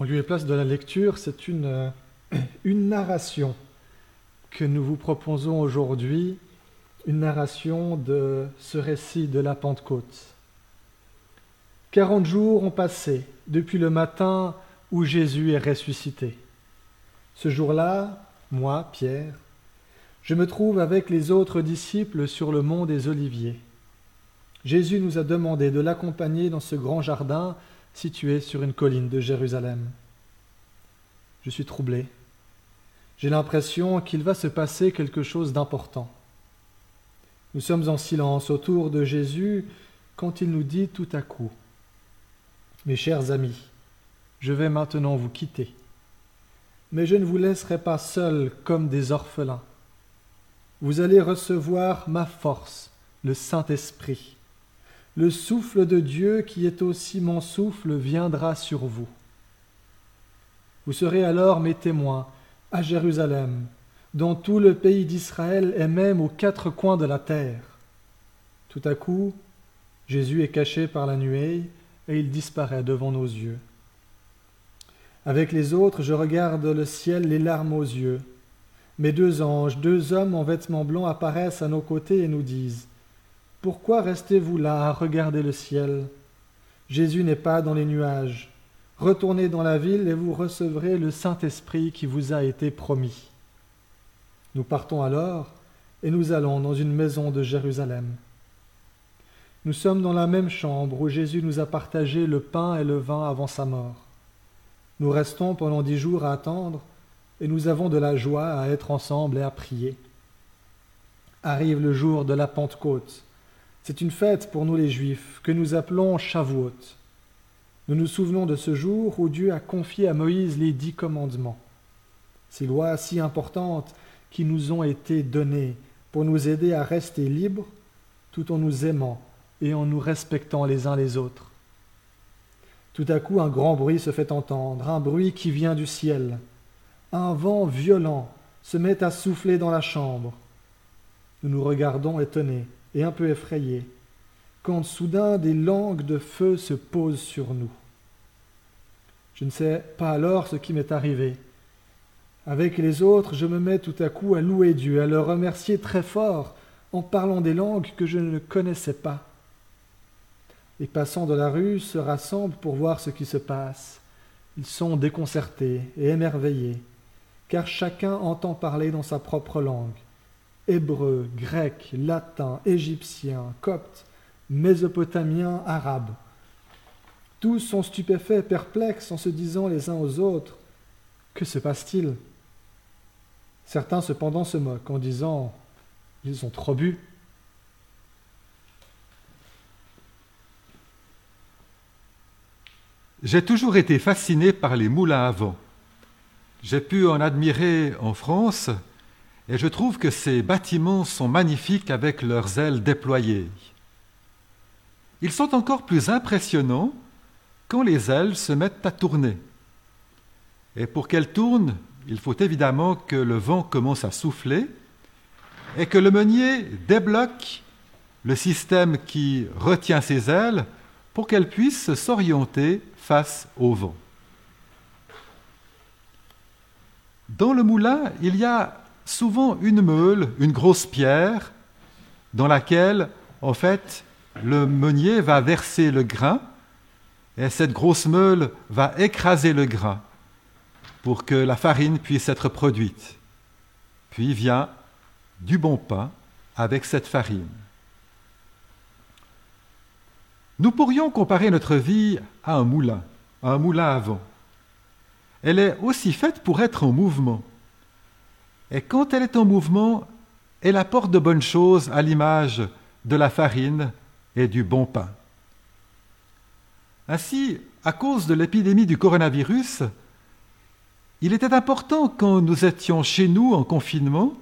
En lieu et place de la lecture, c'est une, euh, une narration que nous vous proposons aujourd'hui, une narration de ce récit de la Pentecôte. Quarante jours ont passé depuis le matin où Jésus est ressuscité. Ce jour-là, moi, Pierre, je me trouve avec les autres disciples sur le mont des Oliviers. Jésus nous a demandé de l'accompagner dans ce grand jardin situé sur une colline de Jérusalem. Je suis troublé. J'ai l'impression qu'il va se passer quelque chose d'important. Nous sommes en silence autour de Jésus quand il nous dit tout à coup Mes chers amis, je vais maintenant vous quitter, mais je ne vous laisserai pas seuls comme des orphelins. Vous allez recevoir ma force, le Saint-Esprit. Le souffle de Dieu qui est aussi mon souffle viendra sur vous. Vous serez alors mes témoins à Jérusalem, dans tout le pays d'Israël et même aux quatre coins de la terre. Tout à coup, Jésus est caché par la nuée et il disparaît devant nos yeux. Avec les autres, je regarde le ciel, les larmes aux yeux. Mes deux anges, deux hommes en vêtements blancs apparaissent à nos côtés et nous disent Pourquoi restez-vous là à regarder le ciel? Jésus n'est pas dans les nuages. Retournez dans la ville et vous recevrez le Saint-Esprit qui vous a été promis. Nous partons alors et nous allons dans une maison de Jérusalem. Nous sommes dans la même chambre où Jésus nous a partagé le pain et le vin avant sa mort. Nous restons pendant dix jours à attendre et nous avons de la joie à être ensemble et à prier. Arrive le jour de la Pentecôte. C'est une fête pour nous les Juifs que nous appelons Shavuot. Nous nous souvenons de ce jour où Dieu a confié à Moïse les dix commandements, ces lois si importantes qui nous ont été données pour nous aider à rester libres tout en nous aimant et en nous respectant les uns les autres. Tout à coup un grand bruit se fait entendre, un bruit qui vient du ciel. Un vent violent se met à souffler dans la chambre. Nous nous regardons étonnés et un peu effrayés, quand soudain des langues de feu se posent sur nous. Je ne sais pas alors ce qui m'est arrivé. Avec les autres, je me mets tout à coup à louer Dieu, à le remercier très fort, en parlant des langues que je ne connaissais pas. Les passants de la rue se rassemblent pour voir ce qui se passe. Ils sont déconcertés et émerveillés, car chacun entend parler dans sa propre langue. Hébreu, grec, latin, égyptien, copte, mésopotamien, arabe. Tous sont stupéfaits perplexes en se disant les uns aux autres Que se passe-t-il? Certains cependant se moquent en disant Ils ont trop bu. J'ai toujours été fasciné par les moulins à vent. J'ai pu en admirer en France et je trouve que ces bâtiments sont magnifiques avec leurs ailes déployées. Ils sont encore plus impressionnants quand les ailes se mettent à tourner. Et pour qu'elles tournent, il faut évidemment que le vent commence à souffler et que le meunier débloque le système qui retient ses ailes pour qu'elles puissent s'orienter face au vent. Dans le moulin, il y a souvent une meule, une grosse pierre, dans laquelle, en fait, le meunier va verser le grain et cette grosse meule va écraser le grain pour que la farine puisse être produite. Puis vient du bon pain avec cette farine. Nous pourrions comparer notre vie à un moulin, à un moulin à vent. Elle est aussi faite pour être en mouvement. Et quand elle est en mouvement, elle apporte de bonnes choses à l'image de la farine et du bon pain. Ainsi, à cause de l'épidémie du coronavirus, il était important quand nous étions chez nous en confinement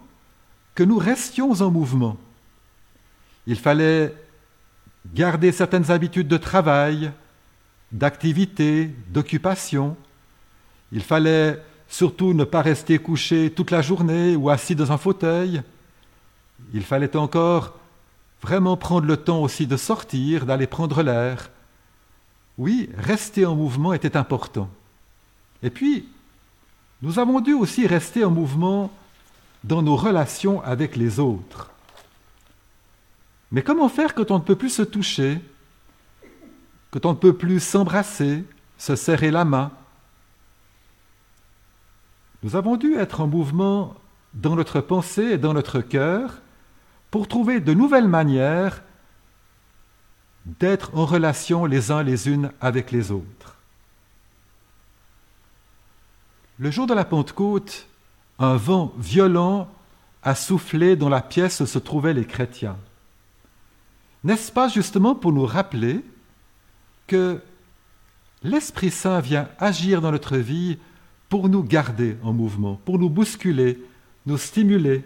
que nous restions en mouvement. Il fallait garder certaines habitudes de travail, d'activité, d'occupation. Il fallait surtout ne pas rester couché toute la journée ou assis dans un fauteuil. Il fallait encore vraiment prendre le temps aussi de sortir, d'aller prendre l'air, oui, rester en mouvement était important. Et puis, nous avons dû aussi rester en mouvement dans nos relations avec les autres. Mais comment faire quand on ne peut plus se toucher, quand on ne peut plus s'embrasser, se serrer la main? Nous avons dû être en mouvement dans notre pensée et dans notre cœur pour trouver de nouvelles manières d'être en relation les uns les unes avec les autres. Le jour de la Pentecôte, un vent violent a soufflé dans la pièce où se trouvaient les chrétiens. N'est-ce pas justement pour nous rappeler que l'Esprit Saint vient agir dans notre vie pour nous garder en mouvement, pour nous bousculer, nous stimuler,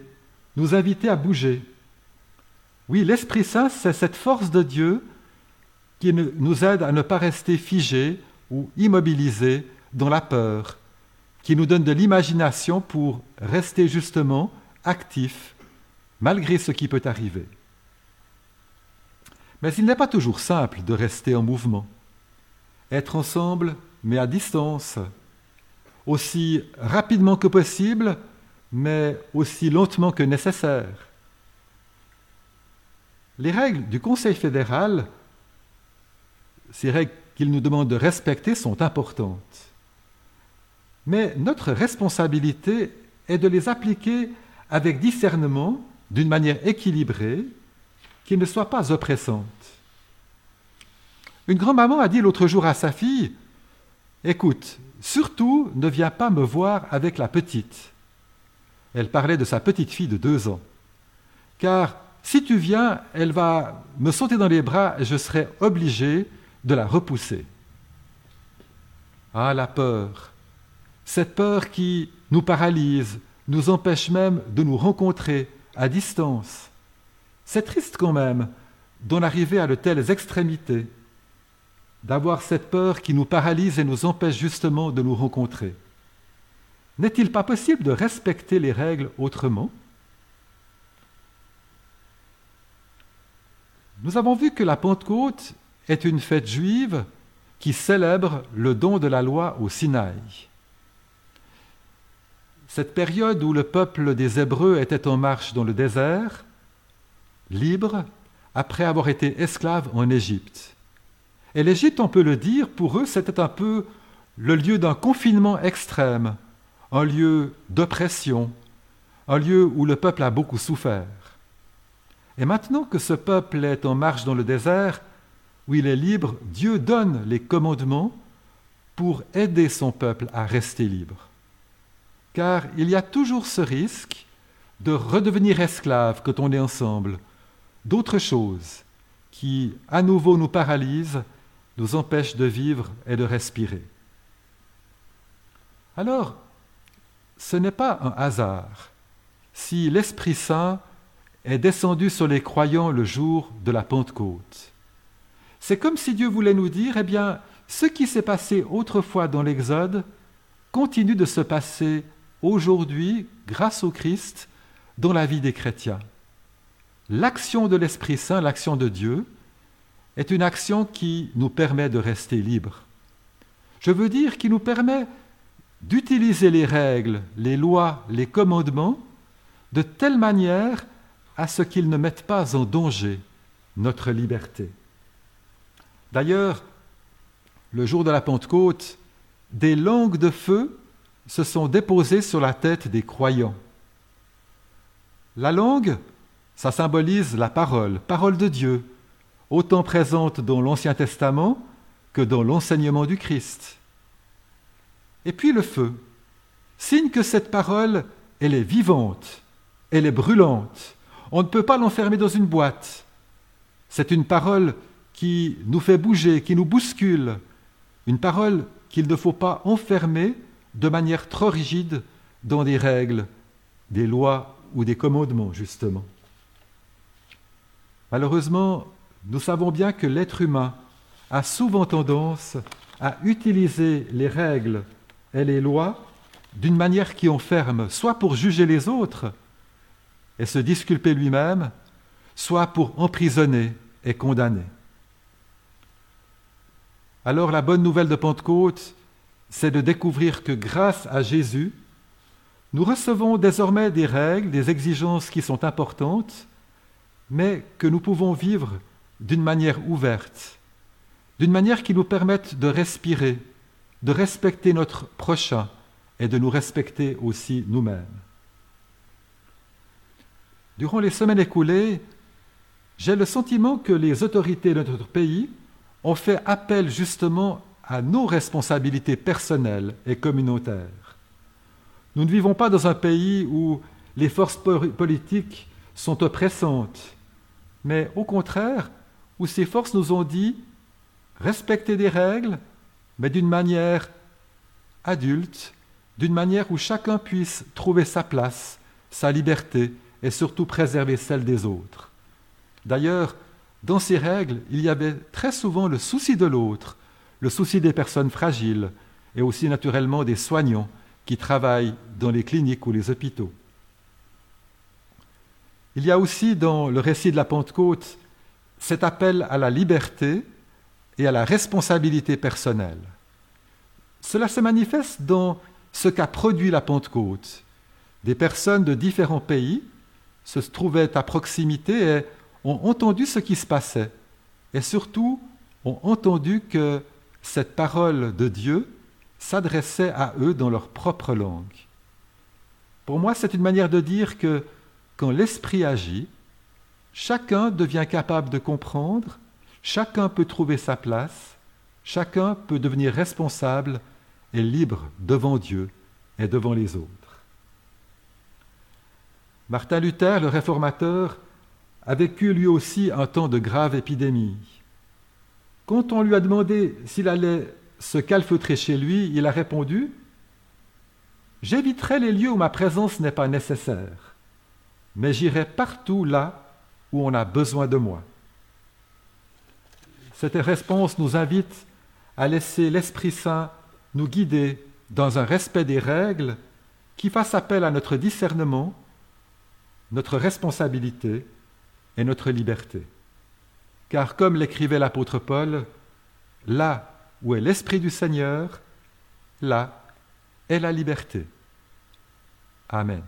nous inviter à bouger. Oui, l'Esprit Saint, c'est cette force de Dieu qui nous aide à ne pas rester figés ou immobilisés dans la peur, qui nous donne de l'imagination pour rester justement actifs malgré ce qui peut arriver. Mais il n'est pas toujours simple de rester en mouvement. Être ensemble, mais à distance, aussi rapidement que possible, mais aussi lentement que nécessaire. Les règles du Conseil fédéral ces règles qu'il nous demande de respecter sont importantes. Mais notre responsabilité est de les appliquer avec discernement, d'une manière équilibrée, qui ne soit pas oppressante. Une grand-maman a dit l'autre jour à sa fille, Écoute, surtout ne viens pas me voir avec la petite. Elle parlait de sa petite fille de deux ans. Car si tu viens, elle va me sauter dans les bras et je serai obligé de la repousser. Ah, la peur, cette peur qui nous paralyse, nous empêche même de nous rencontrer à distance. C'est triste quand même d'en arriver à de telles extrémités, d'avoir cette peur qui nous paralyse et nous empêche justement de nous rencontrer. N'est-il pas possible de respecter les règles autrement? Nous avons vu que la Pentecôte est une fête juive qui célèbre le don de la loi au Sinaï. Cette période où le peuple des Hébreux était en marche dans le désert, libre, après avoir été esclave en Égypte. Et l'Égypte, on peut le dire, pour eux, c'était un peu le lieu d'un confinement extrême, un lieu d'oppression, un lieu où le peuple a beaucoup souffert. Et maintenant que ce peuple est en marche dans le désert, où il est libre, Dieu donne les commandements pour aider son peuple à rester libre. Car il y a toujours ce risque de redevenir esclave quand on est ensemble, d'autres choses qui à nouveau nous paralysent, nous empêchent de vivre et de respirer. Alors, ce n'est pas un hasard si l'Esprit Saint est descendu sur les croyants le jour de la Pentecôte. C'est comme si Dieu voulait nous dire, eh bien, ce qui s'est passé autrefois dans l'Exode continue de se passer aujourd'hui, grâce au Christ, dans la vie des chrétiens. L'action de l'Esprit Saint, l'action de Dieu, est une action qui nous permet de rester libres. Je veux dire qui nous permet d'utiliser les règles, les lois, les commandements de telle manière à ce qu'ils ne mettent pas en danger notre liberté. D'ailleurs, le jour de la Pentecôte, des langues de feu se sont déposées sur la tête des croyants. La langue, ça symbolise la parole, parole de Dieu, autant présente dans l'Ancien Testament que dans l'enseignement du Christ. Et puis le feu, signe que cette parole, elle est vivante, elle est brûlante. On ne peut pas l'enfermer dans une boîte. C'est une parole qui nous fait bouger, qui nous bouscule, une parole qu'il ne faut pas enfermer de manière trop rigide dans des règles, des lois ou des commandements, justement. Malheureusement, nous savons bien que l'être humain a souvent tendance à utiliser les règles et les lois d'une manière qui enferme, soit pour juger les autres et se disculper lui-même, soit pour emprisonner et condamner. Alors la bonne nouvelle de Pentecôte c'est de découvrir que grâce à Jésus, nous recevons désormais des règles, des exigences qui sont importantes, mais que nous pouvons vivre d'une manière ouverte, d'une manière qui nous permette de respirer, de respecter notre prochain et de nous respecter aussi nous-mêmes. Durant les semaines écoulées, j'ai le sentiment que les autorités de notre pays ont fait appel justement à nos responsabilités personnelles et communautaires. Nous ne vivons pas dans un pays où les forces politiques sont oppressantes, mais au contraire, où ces forces nous ont dit respecter des règles, mais d'une manière adulte, d'une manière où chacun puisse trouver sa place, sa liberté et surtout préserver celle des autres. D'ailleurs, dans ces règles, il y avait très souvent le souci de l'autre, le souci des personnes fragiles et aussi naturellement des soignants qui travaillent dans les cliniques ou les hôpitaux. Il y a aussi dans le récit de la Pentecôte cet appel à la liberté et à la responsabilité personnelle. Cela se manifeste dans ce qu'a produit la Pentecôte. Des personnes de différents pays se trouvaient à proximité et ont entendu ce qui se passait. Et surtout, ont entendu que cette parole de Dieu s'adressait à eux dans leur propre langue. Pour moi, c'est une manière de dire que quand l'Esprit agit, chacun devient capable de comprendre, chacun peut trouver sa place, chacun peut devenir responsable et libre devant Dieu et devant les autres. Martin Luther, le réformateur, a vécu lui aussi un temps de grave épidémie. Quand on lui a demandé s'il allait se calfeutrer chez lui, il a répondu J'éviterai les lieux où ma présence n'est pas nécessaire, mais j'irai partout là où on a besoin de moi. Cette réponse nous invite à laisser l'Esprit Saint nous guider dans un respect des règles qui fasse appel à notre discernement, notre responsabilité et notre liberté. Car comme l'écrivait l'apôtre Paul, là où est l'Esprit du Seigneur, là est la liberté. Amen.